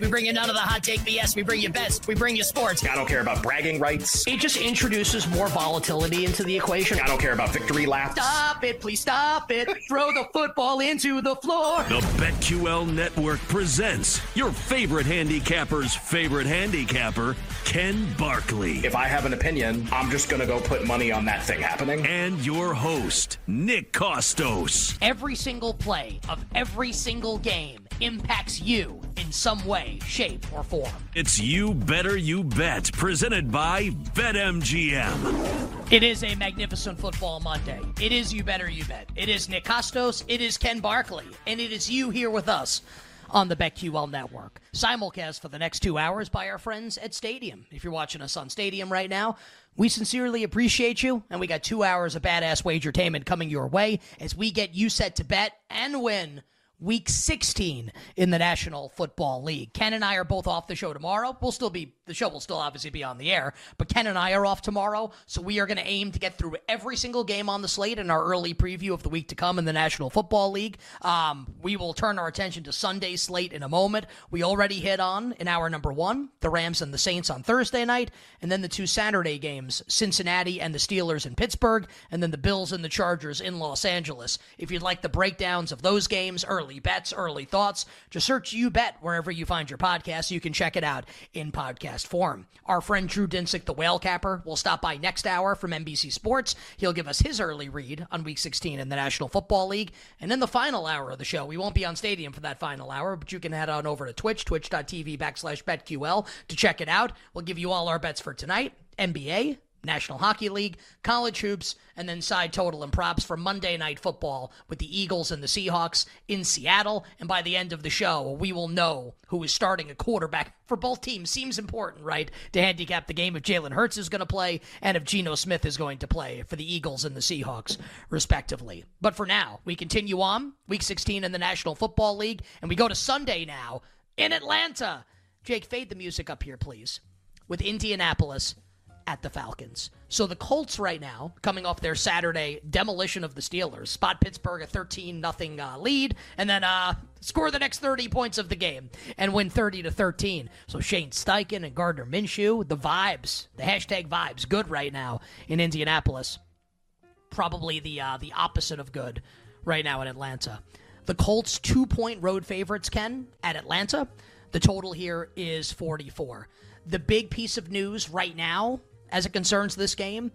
We bring you none of the hot take BS. We bring you best. We bring you sports. I don't care about bragging rights. It just introduces more volatility into the equation. I don't care about victory laps. Stop it, please stop it. Throw the football into the floor. The BetQL Network presents your favorite handicapper's favorite handicapper, Ken Barkley. If I have an opinion, I'm just going to go put money on that thing happening. And your host, Nick Kostos. Every single play of every single game impacts you in some way, shape, or form. It's You Better You Bet, presented by BetMGM. It is a magnificent football Monday. It is You Better You Bet. It is Nick Kostos. It is Ken Barkley. And it is you here with us on the BetQL network. Simulcast for the next two hours by our friends at Stadium. If you're watching us on Stadium right now, we sincerely appreciate you, and we got two hours of badass wagertainment coming your way as we get you set to bet and win week 16 in the National Football League. Ken and I are both off the show tomorrow. We'll still be, the show will still obviously be on the air, but Ken and I are off tomorrow. So we are going to aim to get through every single game on the slate in our early preview of the week to come in the National Football League. Um, we will turn our attention to Sunday's slate in a moment. We already hit on in hour number one the Rams and the Saints on Thursday night, and then the two Saturday games Cincinnati and the Steelers in Pittsburgh, and then the Bills and the Chargers in Los Angeles. If you'd like the breakdowns of those games early, early bets, early thoughts. Just search You Bet wherever you find your podcast. You can check it out in podcast form. Our friend Drew Dinsick, the whale capper, will stop by next hour from NBC Sports. He'll give us his early read on Week 16 in the National Football League. And in the final hour of the show, we won't be on Stadium for that final hour, but you can head on over to Twitch, twitch.tv backslash BetQL to check it out. We'll give you all our bets for tonight. NBA, National Hockey League, college hoops, and then side total and props for Monday Night Football with the Eagles and the Seahawks in Seattle. And by the end of the show, we will know who is starting a quarterback for both teams. Seems important, right? To handicap the game if Jalen Hurts is going to play and if Geno Smith is going to play for the Eagles and the Seahawks, respectively. But for now, we continue on Week 16 in the National Football League, and we go to Sunday now in Atlanta. Jake, fade the music up here, please. With Indianapolis at the Falcons. So the Colts right now, coming off their Saturday demolition of the Steelers, spot Pittsburgh a 13 nothing uh, lead, and then uh, score the next 30 points of the game and win 30 to 13. So Shane Steichen and Gardner Minshew, the vibes, the hashtag vibes, good right now in Indianapolis. Probably the uh, the opposite of good right now in Atlanta. The Colts two point road favorites, Ken, at Atlanta. The total here is 44. The big piece of news right now as it concerns this game.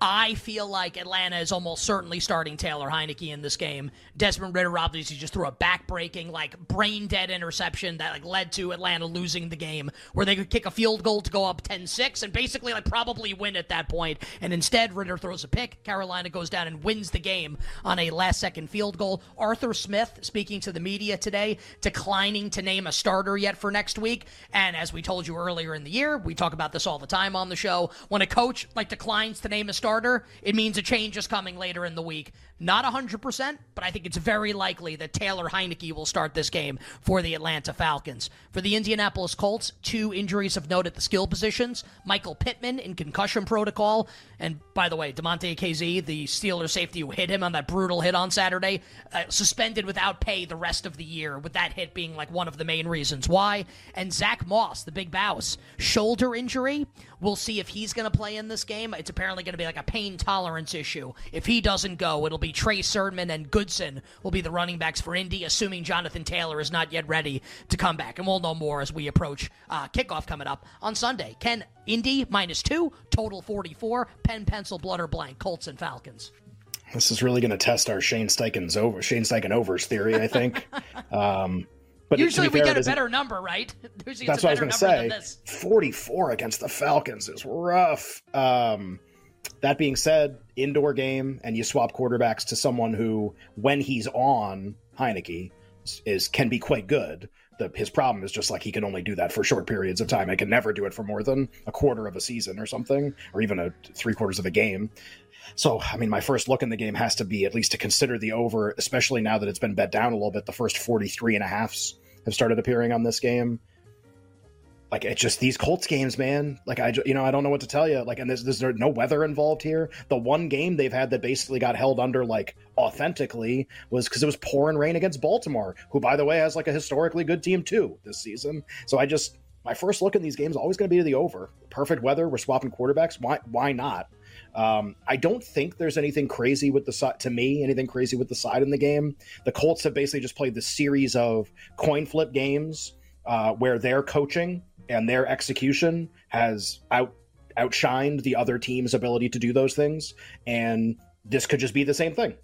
I feel like Atlanta is almost certainly starting Taylor Heinicke in this game. Desmond Ridder obviously just threw a back-breaking, like brain-dead interception that like led to Atlanta losing the game, where they could kick a field goal to go up 10-6 and basically like probably win at that point. And instead, Ritter throws a pick. Carolina goes down and wins the game on a last-second field goal. Arthur Smith speaking to the media today, declining to name a starter yet for next week. And as we told you earlier in the year, we talk about this all the time on the show. When a coach like declines to name a starter, it means a change is coming later in the week. Not 100%, but I think it's very likely that Taylor Heinicke will start this game for the Atlanta Falcons. For the Indianapolis Colts, two injuries of note at the skill positions. Michael Pittman in concussion protocol. And by the way, Damontae Kazee, the Steelers safety who hit him on that brutal hit on Saturday, uh, suspended without pay the rest of the year, with that hit being like one of the main reasons why. And Zack Moss, the big bouse, shoulder injury. We'll see if he's going to play in this game. It's apparently going to be like a pain tolerance issue. If he doesn't go, it'll be Trey Sermon and Goodson will be the running backs for Indy, assuming Jonathan Taylor is not yet ready to come back. And we'll know more as we approach uh, kickoff coming up on Sunday. Ken, Indy minus two, total 44, pen, pencil, blood, or blank, Colts and Falcons. This is really going to test our Shane Steichen's over Shane Steichen overs theory, I think. um, but usually we fair, get a better number, right? Usually that's what I was going to say. Forty-four against the Falcons is rough. Um, that being said, indoor game, and you swap quarterbacks to someone who, when he's on Heinicke, is can be quite good. The, his problem is just like he can only do that for short periods of time. I can never do it for more than a quarter of a season or something, or even a three quarters of a game. So, I mean, my first look in the game has to be at least to consider the over, especially now that it's been bet down a little bit. The first 43 and a halfs have started appearing on this game. Like it's just these Colts games, man. Like I, you know, I don't know what to tell you. Like, and there's, there's no weather involved here. The one game they've had that basically got held under like authentically was because it was pouring rain against Baltimore, who, by the way, has like a historically good team too this season. So I just my first look in these games always going to be to the over. Perfect weather. We're swapping quarterbacks. Why? Why not? Um, I don't think there's anything crazy with the side to me, anything crazy with the side in the game. The Colts have basically just played the series of coin flip games uh, where their coaching and their execution has out outshined the other team's ability to do those things, and this could just be the same thing.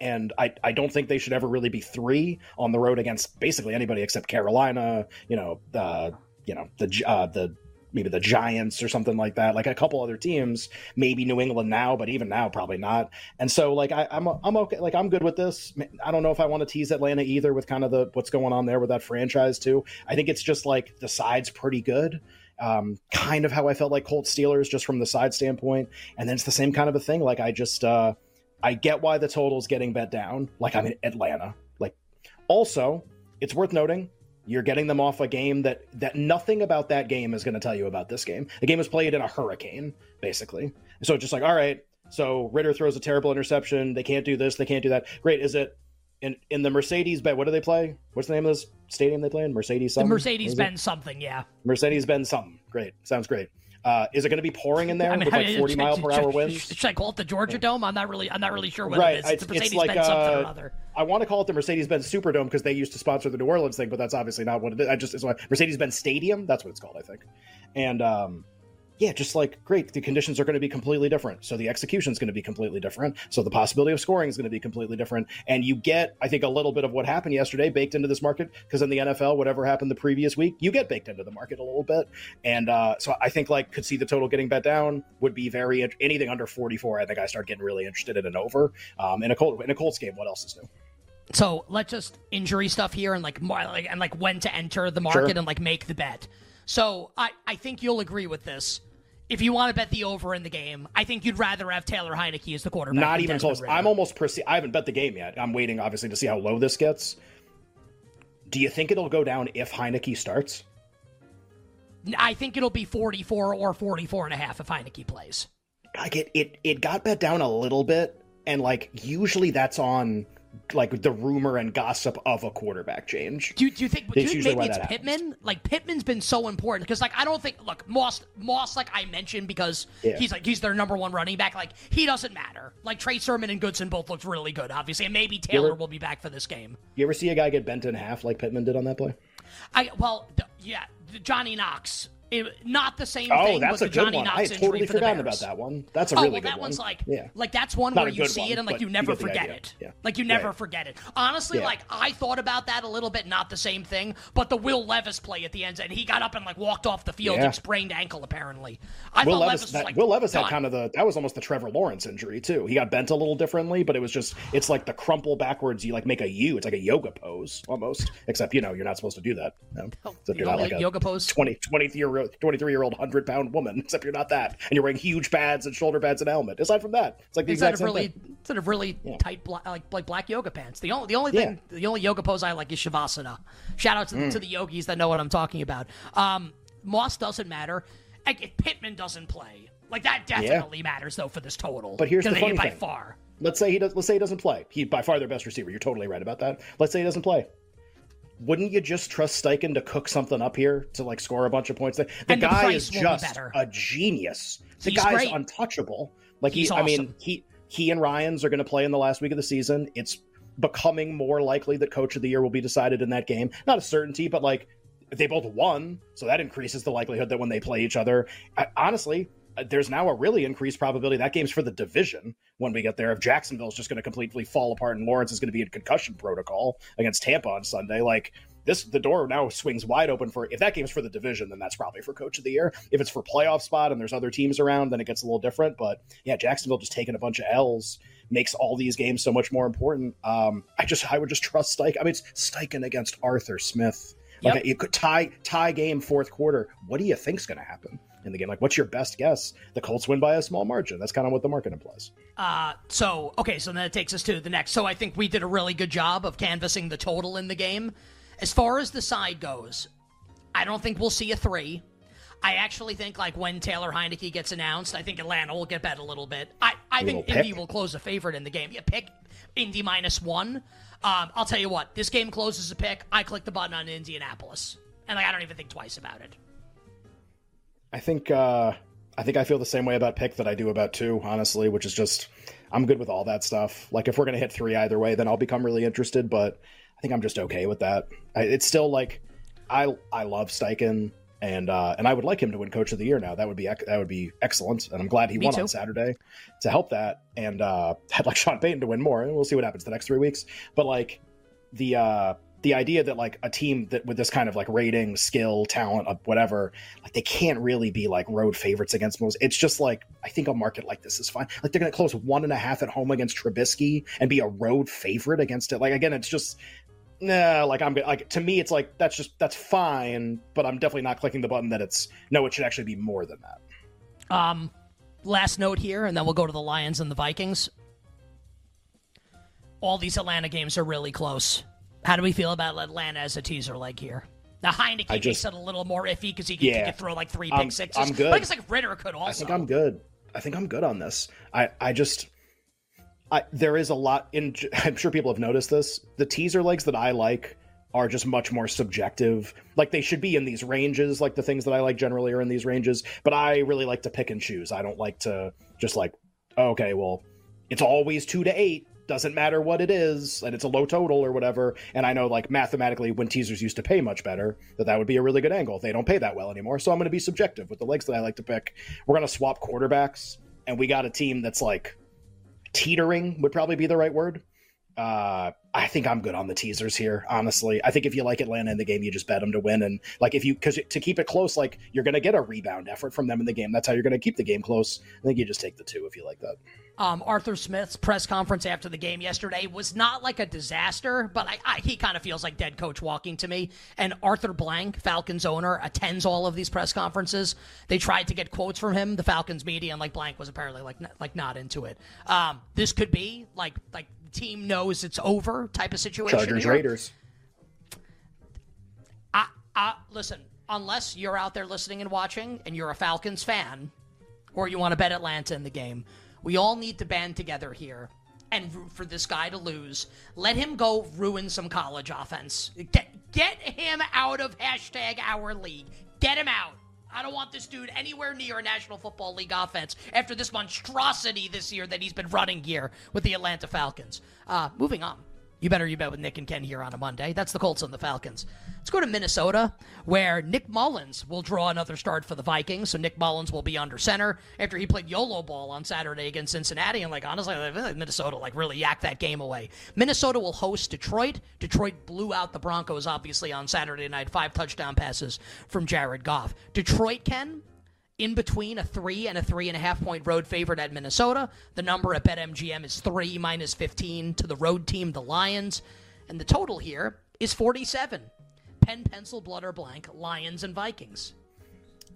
And I, I don't think they should ever really be three on the road against basically anybody except Carolina, you know, the you know the uh, the maybe the Giants or something like that, like a couple other teams, maybe New England now, but even now probably not. And so like I, am I'm, I'm okay, like I'm good with this. I don't know if I want to tease Atlanta either with kind of the what's going on there with that franchise too. I think it's just like the side's pretty good. Um, kind of how I felt like Colt Steelers just from the side standpoint, and then it's the same kind of a thing. Like I just uh, I get why the total's getting bet down. Like I'm in Atlanta. Like also, it's worth noting you're getting them off a game that that nothing about that game is going to tell you about this game. The game was played in a hurricane, basically. So it's just like, all right, so Ridder throws a terrible interception. They can't do this. They can't do that. Great. Is it in in the Mercedes Benz? What do they play? What's the name of this stadium they play in? Mercedes. Something? The Mercedes Benz something. Yeah. Mercedes Benz something. Great. Sounds great. Uh, is it going to be pouring in there I mean, with like 40 mile per hour winds? Should I call it the Georgia Dome? I'm not really, I'm not really sure what right. it is. It's, it's, it's like, uh, something or other. I want to call it the Mercedes-Benz Superdome because they used to sponsor the New Orleans thing, but that's obviously not what it is. I just it's like Mercedes-Benz Stadium. That's what it's called, I think. And um, yeah, just like great, the conditions are going to be completely different. So the execution is going to be completely different. So the possibility of scoring is going to be completely different. And you get, I think, a little bit of what happened yesterday baked into this market because in the NFL, whatever happened the previous week, you get baked into the market a little bit. And uh, so I think like could see the total getting bet down would be very anything under 44. I think I start getting really interested in an over. Um, in a Colt in a Colts game, what else is new? So let's just injury stuff here and like more like and like when to enter the market sure. and like make the bet. So I I think you'll agree with this. If you want to bet the over in the game, I think you'd rather have Taylor Heinicke as the quarterback. Not even close. I'm almost I haven't bet the game yet. I'm waiting obviously to see how low this gets. Do you think it'll go down if Heinicke starts? I think it'll be 44 or 44 and a half if Heinicke plays. Like it, it, it got bet down a little bit, and like usually that's on like the rumor and gossip of a quarterback change. Do, do you think? Do you think maybe it's Pittman? Happens. Like Pittman's been so important because like I don't think look Moss Moss like I mentioned because yeah. he's like he's their number one running back. Like he doesn't matter. Like Trey Sermon and Goodson both looked really good, obviously, and maybe Taylor ever, will be back for this game. You ever see a guy get bent in half like Pittman did on that play? I well yeah Johnny Knox it, not the same oh, thing that's with a Johnny good one. Knox I totally forgotten about that one. That's a oh, really well, good that one. one's like, yeah. like that's one not where you see one, it and like you never forget it. Yeah. Like you never right. forget it. Honestly, yeah. like I thought about that a little bit. Not the same thing, but the Will Levis play at the end, and he got up and like walked off the field yeah. and sprained ankle. Apparently, I Will Levis, Levis, that, like, Will Levis had kind of the that was almost the Trevor Lawrence injury too. He got bent a little differently, but it was just it's like the crumple backwards. You like make a U. It's like a yoga pose almost, except you know you're not supposed to do that. No. Oh, except you're not like a yoga pose 20, 20 year old 23 year old hundred pound woman except you're not that, and you're wearing huge pads and shoulder pads and helmet. Aside from that, it's like the instead exact of really, thing. Instead of really yeah. tight, black, like like black yoga pants. The only the only thing, yeah. the only yoga pose I like is shavasana. Shout out to, mm. to the yogis that know what I'm talking about. Um, Moss doesn't matter. Like, Pittman doesn't play. Like that definitely yeah. matters though for this total. But here's the funny by thing. far. Let's say he does. Let's say he doesn't play. He by far their best receiver. You're totally right about that. Let's say he doesn't play wouldn't you just trust Steichen to cook something up here to like score a bunch of points? The, the guy is just a genius. The He's guy's great. untouchable. Like He's he, awesome. I mean, he he and Ryans are going to play in the last week of the season. It's becoming more likely that coach of the year will be decided in that game. Not a certainty, but like they both won, so that increases the likelihood that when they play each other, I, honestly, there's now a really increased probability that game's for the division when we get there. If Jacksonville's just going to completely fall apart and Lawrence is going to be in concussion protocol against Tampa on Sunday, like this, the door now swings wide open for if that game's for the division, then that's probably for coach of the year. If it's for playoff spot and there's other teams around, then it gets a little different. But yeah, Jacksonville just taking a bunch of L's makes all these games so much more important. Um, I just I would just trust Steichen. I mean, it's Steichen against Arthur Smith. Like yep. you could tie tie game fourth quarter. What do you think's going to happen? In the game. Like, what's your best guess? The Colts win by a small margin. That's kind of what the market implies. Uh, so, okay, so then it takes us to the next. So I think we did a really good job of canvassing the total in the game. As far as the side goes, I don't think we'll see a three. I actually think like when Taylor Heinicke gets announced, I think Atlanta will get bet a little bit. I, I think. Indy will close a favorite in the game. Yeah, pick Indy minus one. Um, I'll tell you what, this game closes a pick. I click the button on Indianapolis, and like, I don't even think twice about it. I think uh, I think I feel the same way about pick that I do about two, honestly, which is just I'm good with all that stuff. Like if we're gonna hit three either way, then I'll become really interested. But I think I'm just okay with that. I, it's still like I I love Steichen and uh, and I would like him to win Coach of the Year now. That would be that would be excellent, and I'm glad he Me won too. on Saturday to help that. And uh, I'd like Sean Payton to win more, and we'll see what happens the next three weeks. But like the uh, the idea that like a team that with this kind of like rating, skill, talent, whatever, like they can't really be like road favorites against most. It's just like I think a market like this is fine. Like they're going to close one and a half at home against Trubisky and be a road favorite against it. Like again, it's just nah. Like I'm like to me, it's like that's just that's fine, but I'm definitely not clicking the button that it's no. It should actually be more than that. Um, last note here, and then we'll go to the Lions and the Vikings. All these Atlanta games are really close. How do we feel about Atlanta as a teaser leg here? The Heinicke just, makes it a little more iffy because he, yeah, he could throw like three pick I'm, sixes. I'm good. But I guess like Ridder could also. I think I'm good. I think I'm good on this. I, I just I, there is a lot in I'm sure people have noticed this. The teaser legs that I like are just much more subjective. Like they should be in these ranges, like the things that I like generally are in these ranges, but I really like to pick and choose. I don't like to just like okay, well, it's always 2 to 8 doesn't matter what it is and it's a low total or whatever and i know like mathematically when teasers used to pay much better that that would be a really good angle. They don't pay that well anymore so i'm going to be subjective with the legs that i like to pick. We're going to swap quarterbacks and we got a team that's like teetering would probably be the right word. Uh, I think I'm good on the teasers here. Honestly, I think if you like Atlanta in the game, you just bet them to win, and like if you because to keep it close, like you're going to get a rebound effort from them in the game. That's how you're going to keep the game close. I think you just take the two if you like that. Um, Arthur Smith's press conference after the game yesterday was not like a disaster, but I, I, he kind of feels like dead coach walking to me. And Arthur Blank, Falcons owner, attends all of these press conferences. They tried to get quotes from him, the Falcons media, and like Blank was apparently like like not into it. Um, this could be like like team knows it's over type of situation. Chargers. Raiders. I, I listen. Unless you're out there listening and watching, and you're a Falcons fan, or you want to bet Atlanta in the game, we all need to band together here and root for this guy to lose. Let him go ruin some college offense. Get get him out of hashtag our league. Get him out. I don't want this dude anywhere near a National Football League offense after this monstrosity this year that he's been running here with the Atlanta Falcons. Uh, moving on. You better you bet with Nick and Ken here on a Monday. That's the Colts and the Falcons. Let's go to Minnesota, where Nick Mullens will draw another start for the Vikings. So Nick Mullens will be under center after he played YOLO ball on Saturday against Cincinnati. And like honestly, Minnesota like really yacked that game away. Minnesota will host Detroit. Detroit blew out the Broncos obviously on Saturday night. Five touchdown passes from Jared Goff. Detroit Ken in between a three and a three and a half point road favorite at Minnesota. The number at BetMGM is three minus 15 to the road team, the Lions. And the total here is 47. Pen, pencil, blood, or blank, Lions and Vikings.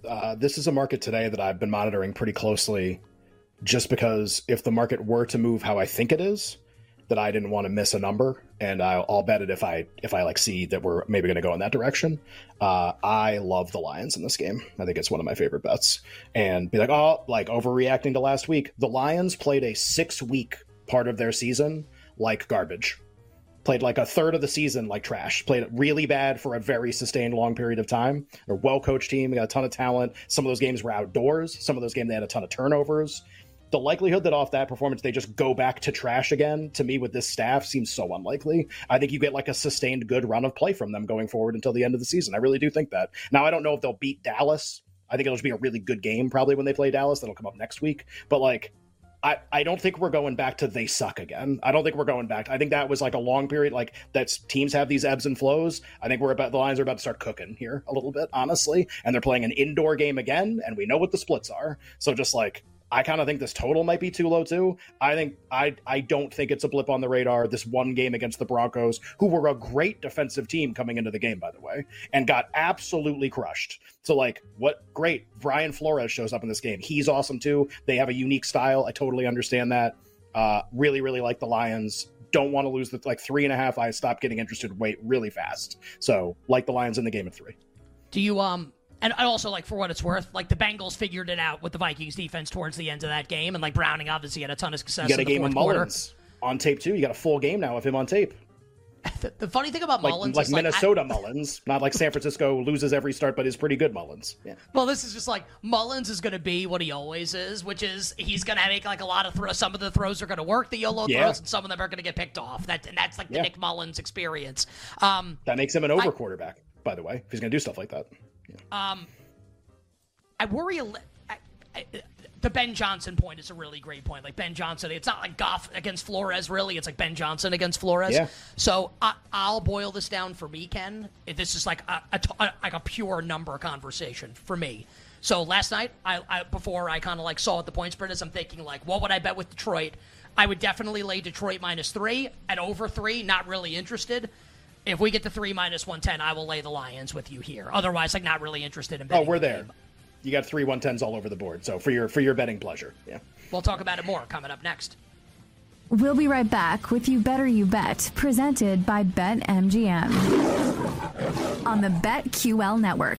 Uh, this is a market today that I've been monitoring pretty closely just because if the market were to move how I think it is, that I didn't want to miss a number, and I'll, I'll bet it if I if I like see that we're maybe going to go in that direction. Uh, I love the Lions in this game. I think it's one of my favorite bets. And be like, oh, like overreacting to last week. The Lions played a six week part of their season like garbage. Played like a third of the season like trash. Played really bad for a very sustained long period of time. They're well coached team. They got a ton of talent. Some of those games were outdoors. Some of those games they had a ton of turnovers the likelihood that off that performance they just go back to trash again to me with this staff seems so unlikely. I think you get like a sustained good run of play from them going forward until the end of the season. I really do think that. Now I don't know if they'll beat Dallas I think it'll just be a really good game probably when they play Dallas. That'll come up next week. But like, I, I don't think we're going back to they suck again. I don't think we're going back. I think that was like a long period. Like that's teams have these ebbs and flows. I think we're about the Lions are about to start cooking here a little bit, honestly. And they're playing an indoor game again, and we know what the splits are. So just like I kind of think this total might be too low too. I think I I don't think it's a blip on the radar. This one game against the Broncos, who were a great defensive team coming into the game, by the way, and got absolutely crushed. So like, what great Brian Flores shows up in this game. He's awesome too. They have a unique style. I totally understand that. Uh, really, really like the Lions. Don't want to lose the like three and a half. I stopped getting interested. Wait, really fast. So like the Lions in the game at three. Do you um and I also, like, for what it's worth, like, the Bengals figured it out with the Vikings defense towards the end of that game. And, like, Browning obviously had a ton of success. You got a game of Mullens on tape, too. You got a full game now of him on tape. The, the funny thing about like, Mullens like Minnesota like, Mullens, not like San Francisco loses every start, but is pretty good Mullens. Yeah. Well, this is just like Mullens is going to be what he always is, which is he's going to make like a lot of throws. Some of the throws are going to work, the YOLO yeah. throws, and some of them are going to get picked off. That and that's like the yeah. Nick Mullens experience. Um, that makes him an over I, quarterback, by the way, if he's going to do stuff like that. Yeah. Um, I worry a li- I, I, the Ben Johnson point is a really great point. Like Ben Johnson, it's not like Goff against Flores, really. It's like Ben Johnson against Flores. Yeah. So I, will boil this down for me, Ken. This is like a, a, a, like a pure number conversation for me. So last night, I, I before I kind of like saw what the point spread is, I'm thinking like, what would I bet with Detroit? I would definitely lay Detroit minus three at over three. Not really interested. If we get the three minus one ten, I will lay the Lions with you here. Otherwise, like not really interested in. Oh, betting. Oh, we're there. Game you got three 110s all over the board. So for your for your betting pleasure, yeah. We'll talk about it more coming up next. We'll be right back with You Better You Bet, presented by BetMGM on the BetQL network.